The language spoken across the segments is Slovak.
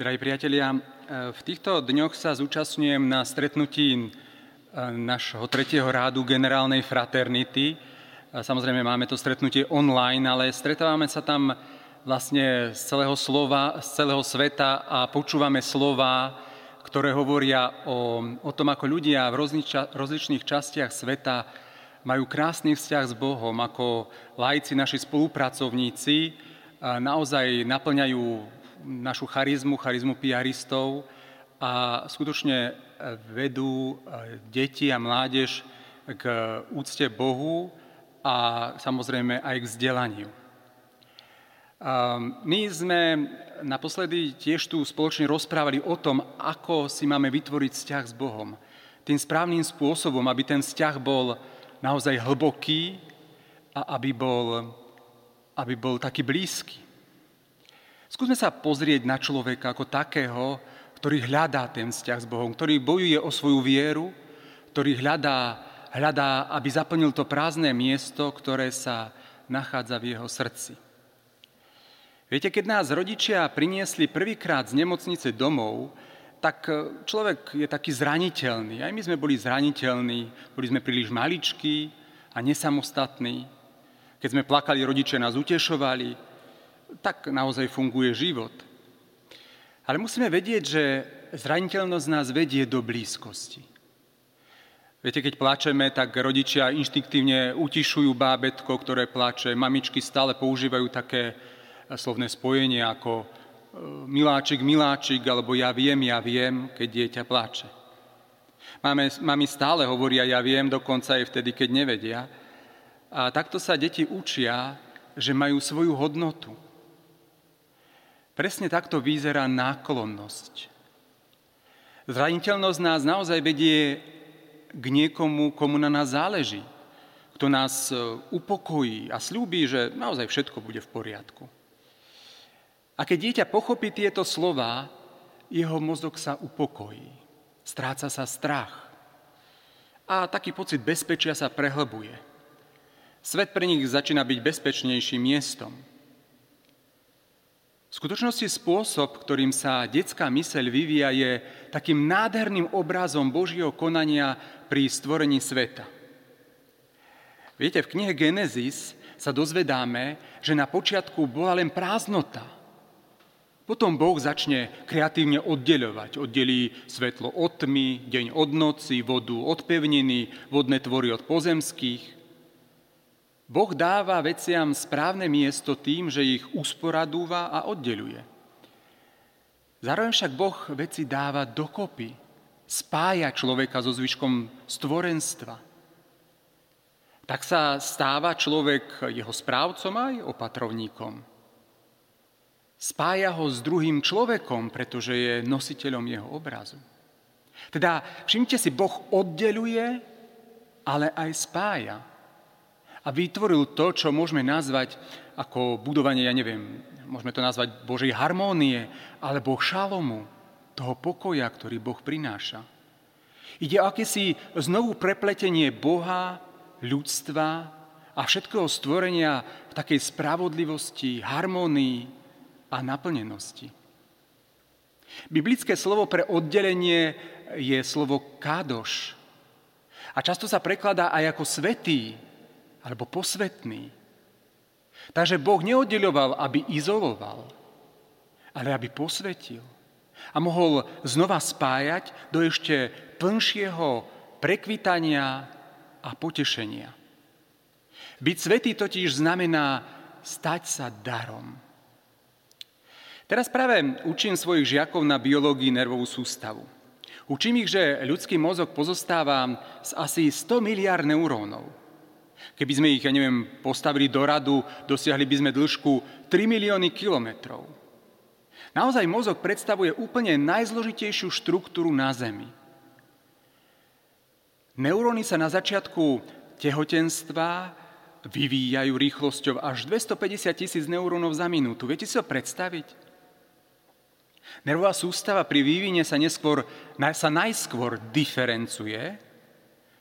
Drahí priatelia, e, v týchto dňoch sa zúčastňujem na stretnutí e, našho tretieho rádu generálnej fraternity. E, samozrejme máme to stretnutie online, ale stretávame sa tam vlastne z celého, slova, z celého sveta a počúvame slova, ktoré hovoria o, o tom, ako ľudia v rozličných častiach sveta majú krásny vzťah s Bohom, ako lajci, naši spolupracovníci, naozaj naplňajú našu charizmu, charizmu piaristov a skutočne vedú deti a mládež k úcte Bohu a samozrejme aj k vzdelaniu. My sme naposledy tiež tu spoločne rozprávali o tom, ako si máme vytvoriť vzťah s Bohom. Tým správnym spôsobom, aby ten vzťah bol naozaj hlboký a aby bol, aby bol taký blízky. Skúsme sa pozrieť na človeka ako takého, ktorý hľadá ten vzťah s Bohom, ktorý bojuje o svoju vieru, ktorý hľadá, hľadá, aby zaplnil to prázdne miesto, ktoré sa nachádza v jeho srdci. Viete, keď nás rodičia priniesli prvýkrát z nemocnice domov, tak e, človek je taký zraniteľný. Aj my sme boli zraniteľní, boli sme príliš maličkí a nesamostatní. Keď sme plakali, rodičia nás utešovali. Tak naozaj funguje život. Ale musíme vedieť, že zraniteľnosť nás vedie do blízkosti. Viete, keď plačeme, tak rodičia inštinktívne utišujú bábetko, ktoré plače. Mamičky stále používajú také slovné spojenie ako e, miláčik, miláčik, alebo ja viem, ja viem, keď dieťa pláče. Máme, mami stále hovoria ja viem, dokonca aj vtedy, keď nevedia. A takto sa deti učia, že majú svoju hodnotu. Presne takto vyzerá náklonnosť. Zraniteľnosť nás naozaj vedie k niekomu, komu na nás záleží, kto nás e, upokojí a slúbi, že naozaj všetko bude v poriadku. A keď dieťa pochopí tieto slova, jeho mozog sa upokojí. Stráca sa strach. A taký pocit bezpečia sa prehlbuje. Svet pre nich začína byť bezpečnejším miestom. V skutočnosti spôsob, ktorým sa detská myseľ vyvíja, je takým nádherným obrazom Božieho konania pri stvorení sveta. Viete, v knihe Genesis sa dozvedáme, že na počiatku bola len prázdnota – potom Boh začne kreatívne oddeľovať. Oddelí svetlo od tmy, deň od noci, vodu od pevniny, vodné tvory od pozemských. Boh dáva veciam správne miesto tým, že ich usporadúva a oddeluje. Zároveň však Boh veci dáva dokopy, spája človeka so zvyškom stvorenstva. Tak sa stáva človek jeho správcom aj opatrovníkom. Spája ho s druhým človekom, pretože je nositeľom jeho obrazu. Teda všimte si, Boh oddeluje, ale aj spája. A vytvoril to, čo môžeme nazvať ako budovanie, ja neviem, môžeme to nazvať Božej harmónie, alebo šalomu, toho pokoja, ktorý Boh prináša. Ide o akési znovu prepletenie Boha, ľudstva a všetkého stvorenia v takej spravodlivosti, harmónii, a naplnenosti. Biblické slovo pre oddelenie je slovo kádoš. A často sa prekladá aj ako svetý alebo posvetný. Takže Boh neoddeľoval, aby izoloval, ale aby posvetil. A mohol znova spájať do ešte plnšieho prekvitania a potešenia. Byť svetý totiž znamená stať sa darom. Teraz práve učím svojich žiakov na biológii nervovú sústavu. Učím ich, že ľudský mozog pozostáva z asi 100 miliard neurónov. Keby sme ich, ja neviem, postavili do radu, dosiahli by sme dĺžku 3 milióny kilometrov. Naozaj mozog predstavuje úplne najzložitejšiu štruktúru na Zemi. Neuróny sa na začiatku tehotenstva vyvíjajú rýchlosťou až 250 tisíc neurónov za minútu. Viete si to predstaviť? Nervová sústava pri vývine sa, neskôr, sa najskôr diferencuje,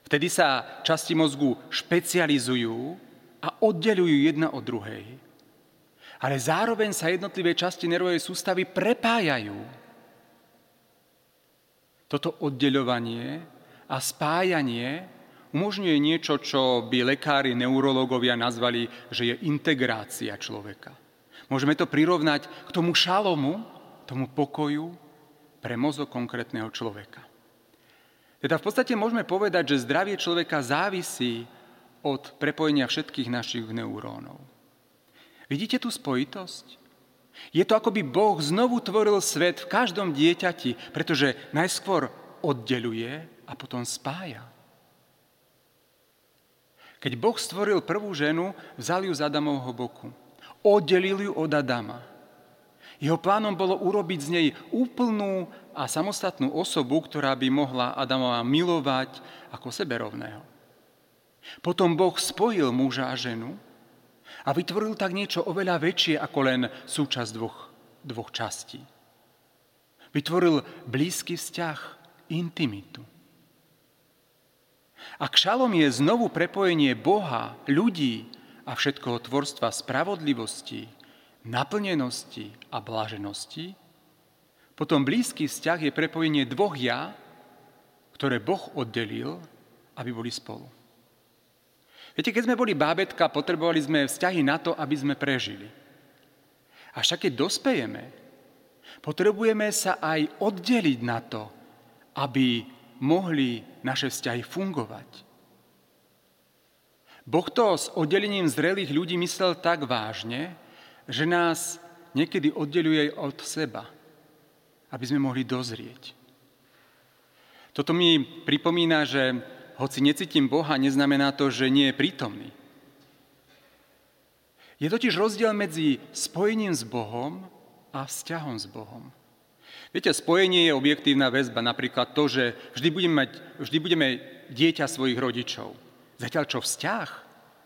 vtedy sa časti mozgu špecializujú a oddelujú jedna od druhej. Ale zároveň sa jednotlivé časti nervovej sústavy prepájajú. Toto oddeľovanie a spájanie umožňuje niečo, čo by lekári, neurológovia nazvali, že je integrácia človeka. Môžeme to prirovnať k tomu šalomu, tomu pokoju pre mozog konkrétneho človeka. Teda v podstate môžeme povedať, že zdravie človeka závisí od prepojenia všetkých našich neurónov. Vidíte tú spojitosť? Je to, ako by Boh znovu tvoril svet v každom dieťati, pretože najskôr oddeluje a potom spája. Keď Boh stvoril prvú ženu, vzal ju z Adamovho boku. Oddelil ju od Adama. Jeho plánom bolo urobiť z nej úplnú a samostatnú osobu, ktorá by mohla Adama milovať ako seberovného. Potom Boh spojil muža a ženu a vytvoril tak niečo oveľa väčšie ako len súčasť dvoch, dvoch častí. Vytvoril blízky vzťah, intimitu. Ak šalom je znovu prepojenie Boha, ľudí a všetkoho tvorstva spravodlivosti, naplnenosti a bláženosti, potom blízky vzťah je prepojenie dvoch ja, ktoré Boh oddelil, aby boli spolu. Viete, keď sme boli bábetka, potrebovali sme vzťahy na to, aby sme prežili. A však keď dospejeme, potrebujeme sa aj oddeliť na to, aby mohli naše vzťahy fungovať. Boh to s oddelením zrelých ľudí myslel tak vážne, že nás niekedy oddeluje od seba, aby sme mohli dozrieť. Toto mi pripomína, že hoci necítim Boha, neznamená to, že nie je prítomný. Je totiž rozdiel medzi spojením s Bohom a vzťahom s Bohom. Viete, spojenie je objektívna väzba, napríklad to, že vždy budeme, mať, vždy budeme dieťa svojich rodičov. Zatiaľ čo vzťah,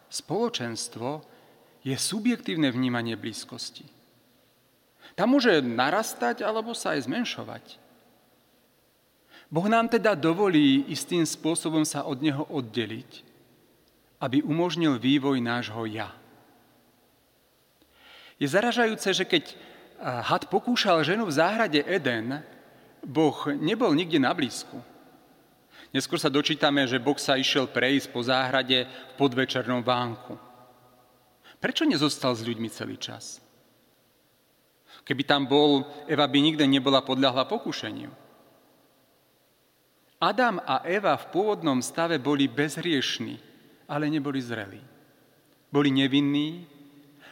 spoločenstvo je subjektívne vnímanie blízkosti. Tam môže narastať alebo sa aj zmenšovať. Boh nám teda dovolí istým spôsobom sa od Neho oddeliť, aby umožnil vývoj nášho ja. Je zaražajúce, že keď had pokúšal ženu v záhrade Eden, Boh nebol nikde na blízku. Neskôr sa dočítame, že Boh sa išiel prejsť po záhrade v podvečernom vánku. Prečo nezostal s ľuďmi celý čas? Keby tam bol, Eva by nikde nebola podľahla pokušeniu. Adam a Eva v pôvodnom stave boli bezhriešní, ale neboli zrelí. Boli nevinní,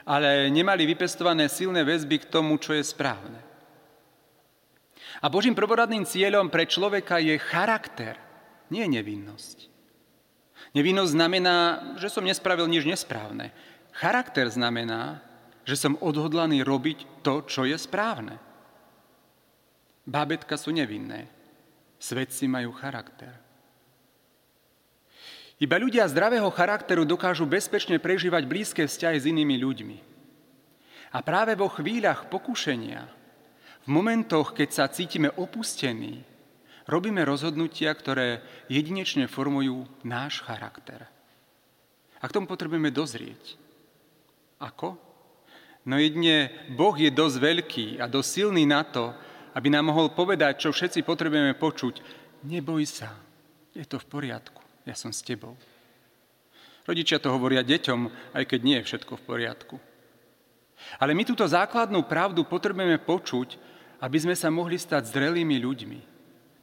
ale nemali vypestované silné väzby k tomu, čo je správne. A Božím prvoradným cieľom pre človeka je charakter, nie nevinnosť. Nevinnosť znamená, že som nespravil nič nesprávne. Charakter znamená, že som odhodlaný robiť to, čo je správne. Bábetka sú nevinné. Svedci majú charakter. Iba ľudia zdravého charakteru dokážu bezpečne prežívať blízke vzťahy s inými ľuďmi. A práve vo chvíľach pokušenia, v momentoch, keď sa cítime opustení, robíme rozhodnutia, ktoré jedinečne formujú náš charakter. A k tomu potrebujeme dozrieť. Ako? No jedne Boh je dosť veľký a dosť silný na to, aby nám mohol povedať, čo všetci potrebujeme počuť. Neboj sa, je to v poriadku ja som s tebou. Rodičia to hovoria deťom, aj keď nie je všetko v poriadku. Ale my túto základnú pravdu potrebujeme počuť, aby sme sa mohli stať zrelými ľuďmi.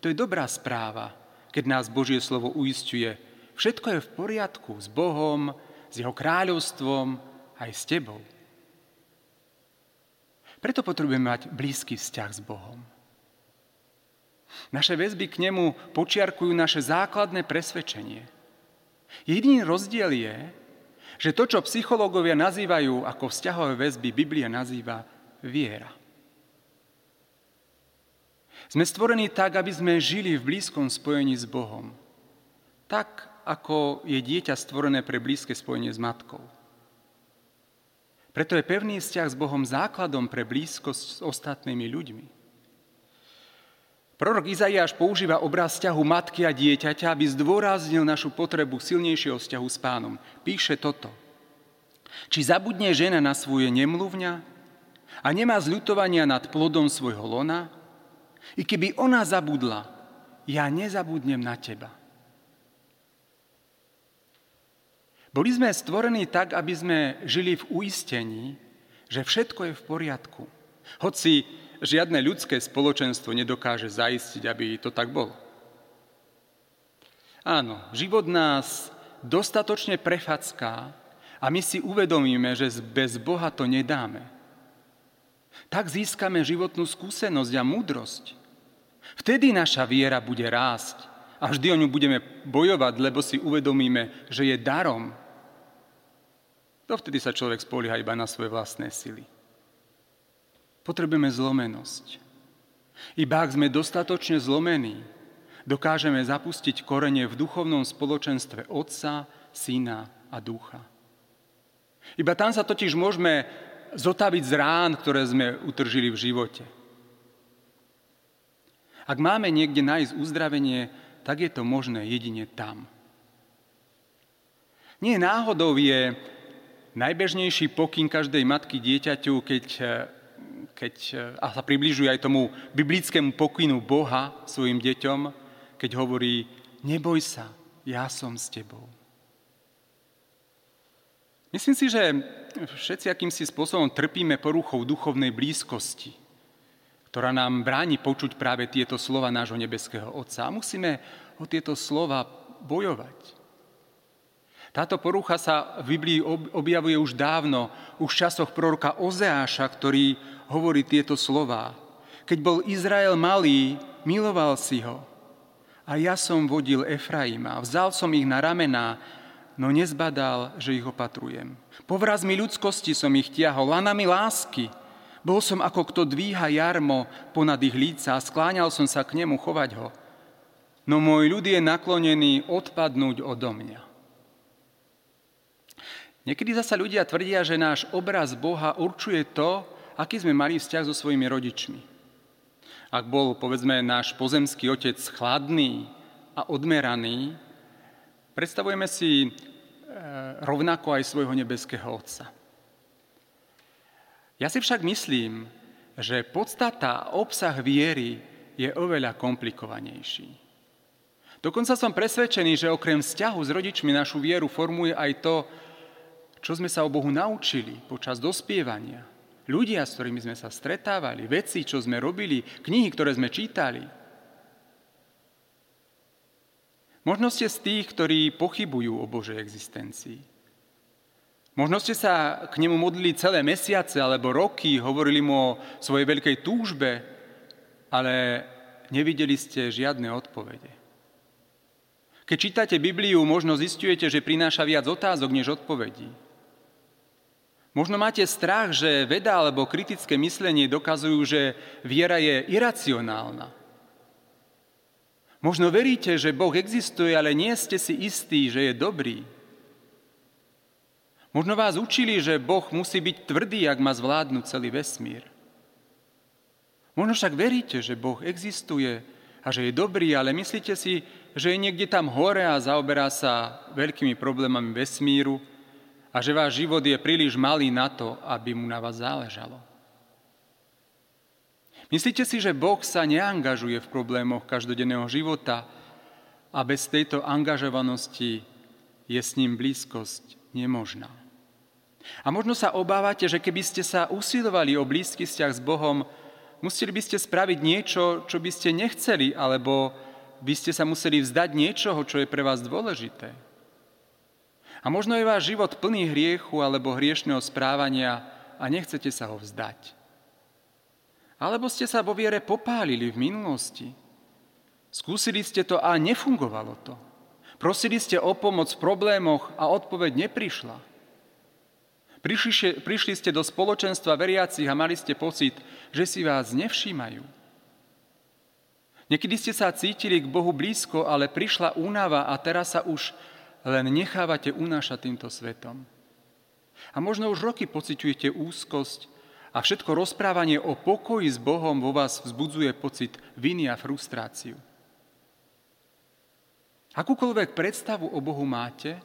To je dobrá správa, keď nás Božie slovo uistuje. Všetko je v poriadku s Bohom, s Jeho kráľovstvom, aj s tebou. Preto potrebujeme mať blízky vzťah s Bohom. Naše väzby k nemu počiarkujú naše základné presvedčenie. Jediný rozdiel je, že to, čo psychológovia nazývajú ako vzťahové väzby, Biblia nazýva viera. Sme stvorení tak, aby sme žili v blízkom spojení s Bohom. Tak, ako je dieťa stvorené pre blízke spojenie s matkou. Preto je pevný vzťah s Bohom základom pre blízkosť s ostatnými ľuďmi. Prorok Izaiáš používa obraz vzťahu matky a dieťaťa, aby zdôraznil našu potrebu silnejšieho vzťahu s pánom. Píše toto. Či zabudne žena na svoje nemluvňa a nemá zľutovania nad plodom svojho lona? I keby ona zabudla, ja nezabudnem na teba. Boli sme stvorení tak, aby sme žili v uistení, že všetko je v poriadku. Hoci žiadne ľudské spoločenstvo nedokáže zaistiť, aby to tak bolo. Áno, život nás dostatočne prefacká a my si uvedomíme, že bez Boha to nedáme. Tak získame životnú skúsenosť a múdrosť. Vtedy naša viera bude rásť a vždy o ňu budeme bojovať, lebo si uvedomíme, že je darom. Dovtedy sa človek spolieha iba na svoje vlastné sily. Potrebujeme zlomenosť. Iba ak sme dostatočne zlomení, dokážeme zapustiť korene v duchovnom spoločenstve Otca, Syna a Ducha. Iba tam sa totiž môžeme zotaviť z rán, ktoré sme utržili v živote. Ak máme niekde nájsť uzdravenie, tak je to možné jedine tam. Nie náhodou je najbežnejší pokyn každej matky dieťaťu, keď keď a sa približuje aj tomu biblickému pokynu Boha svojim deťom, keď hovorí, neboj sa, ja som s tebou. Myslím si, že všetci akýmsi spôsobom trpíme poruchou duchovnej blízkosti, ktorá nám bráni počuť práve tieto slova nášho nebeského Otca. A musíme o tieto slova bojovať. Táto porucha sa v Biblii objavuje už dávno, už v časoch proroka Ozeáša, ktorý hovorí tieto slová. Keď bol Izrael malý, miloval si ho. A ja som vodil Efraima, vzal som ich na ramená, no nezbadal, že ich opatrujem. Povrazmi ľudskosti som ich tiahol, lanami lásky. Bol som ako kto dvíha jarmo ponad ich líca a skláňal som sa k nemu chovať ho. No môj ľud je naklonený odpadnúť odo mňa. Niekedy zasa ľudia tvrdia, že náš obraz Boha určuje to, aký sme mali vzťah so svojimi rodičmi. Ak bol, povedzme, náš pozemský otec chladný a odmeraný, predstavujeme si e, rovnako aj svojho nebeského Otca. Ja si však myslím, že podstata, obsah viery je oveľa komplikovanejší. Dokonca som presvedčený, že okrem vzťahu s rodičmi našu vieru formuje aj to, čo sme sa o Bohu naučili počas dospievania, ľudia, s ktorými sme sa stretávali, veci, čo sme robili, knihy, ktoré sme čítali. Možno ste z tých, ktorí pochybujú o Božej existencii. Možno ste sa k nemu modlili celé mesiace alebo roky, hovorili mu o svojej veľkej túžbe, ale nevideli ste žiadne odpovede. Keď čítate Bibliu, možno zistujete, že prináša viac otázok než odpovedí. Možno máte strach, že veda alebo kritické myslenie dokazujú, že viera je iracionálna. Možno veríte, že Boh existuje, ale nie ste si istí, že je dobrý. Možno vás učili, že Boh musí byť tvrdý, ak má zvládnuť celý vesmír. Možno však veríte, že Boh existuje a že je dobrý, ale myslíte si, že je niekde tam hore a zaoberá sa veľkými problémami vesmíru a že váš život je príliš malý na to, aby mu na vás záležalo. Myslíte si, že Boh sa neangažuje v problémoch každodenného života a bez tejto angažovanosti je s ním blízkosť nemožná. A možno sa obávate, že keby ste sa usilovali o blízky vzťah s Bohom, museli by ste spraviť niečo, čo by ste nechceli, alebo by ste sa museli vzdať niečoho, čo je pre vás dôležité. A možno je váš život plný hriechu alebo hriešného správania a nechcete sa ho vzdať. Alebo ste sa vo viere popálili v minulosti. Skúsili ste to a nefungovalo to. Prosili ste o pomoc v problémoch a odpoveď neprišla. Prišli, prišli ste do spoločenstva veriacich a mali ste pocit, že si vás nevšímajú. Niekedy ste sa cítili k Bohu blízko, ale prišla únava a teraz sa už len nechávate unášať týmto svetom. A možno už roky pociťujete úzkosť a všetko rozprávanie o pokoji s Bohom vo vás vzbudzuje pocit viny a frustráciu. Akúkoľvek predstavu o Bohu máte,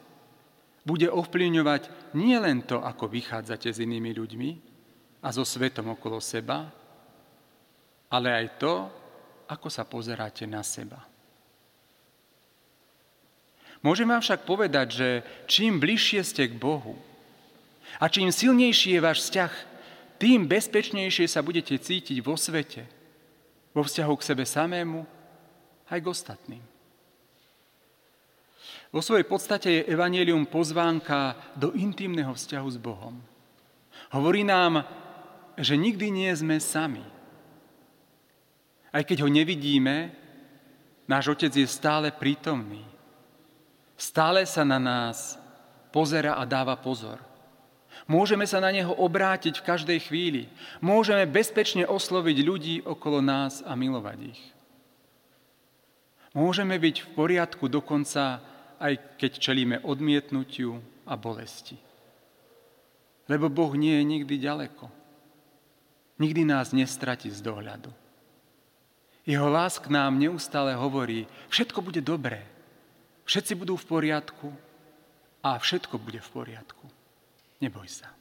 bude ovplyvňovať nie len to, ako vychádzate s inými ľuďmi a so svetom okolo seba, ale aj to, ako sa pozeráte na seba. Môžem vám však povedať, že čím bližšie ste k Bohu a čím silnejší je váš vzťah, tým bezpečnejšie sa budete cítiť vo svete, vo vzťahu k sebe samému aj k ostatným. Vo svojej podstate je evanelium pozvánka do intimného vzťahu s Bohom. Hovorí nám, že nikdy nie sme sami. Aj keď ho nevidíme, náš Otec je stále prítomný. Stále sa na nás pozera a dáva pozor. Môžeme sa na Neho obrátiť v každej chvíli. Môžeme bezpečne osloviť ľudí okolo nás a milovať ich. Môžeme byť v poriadku dokonca aj keď čelíme odmietnutiu a bolesti. Lebo Boh nie je nikdy ďaleko. Nikdy nás nestratí z dohľadu. Jeho lásk nám neustále hovorí, všetko bude dobré, všetci budú v poriadku a všetko bude v poriadku. Neboj sa.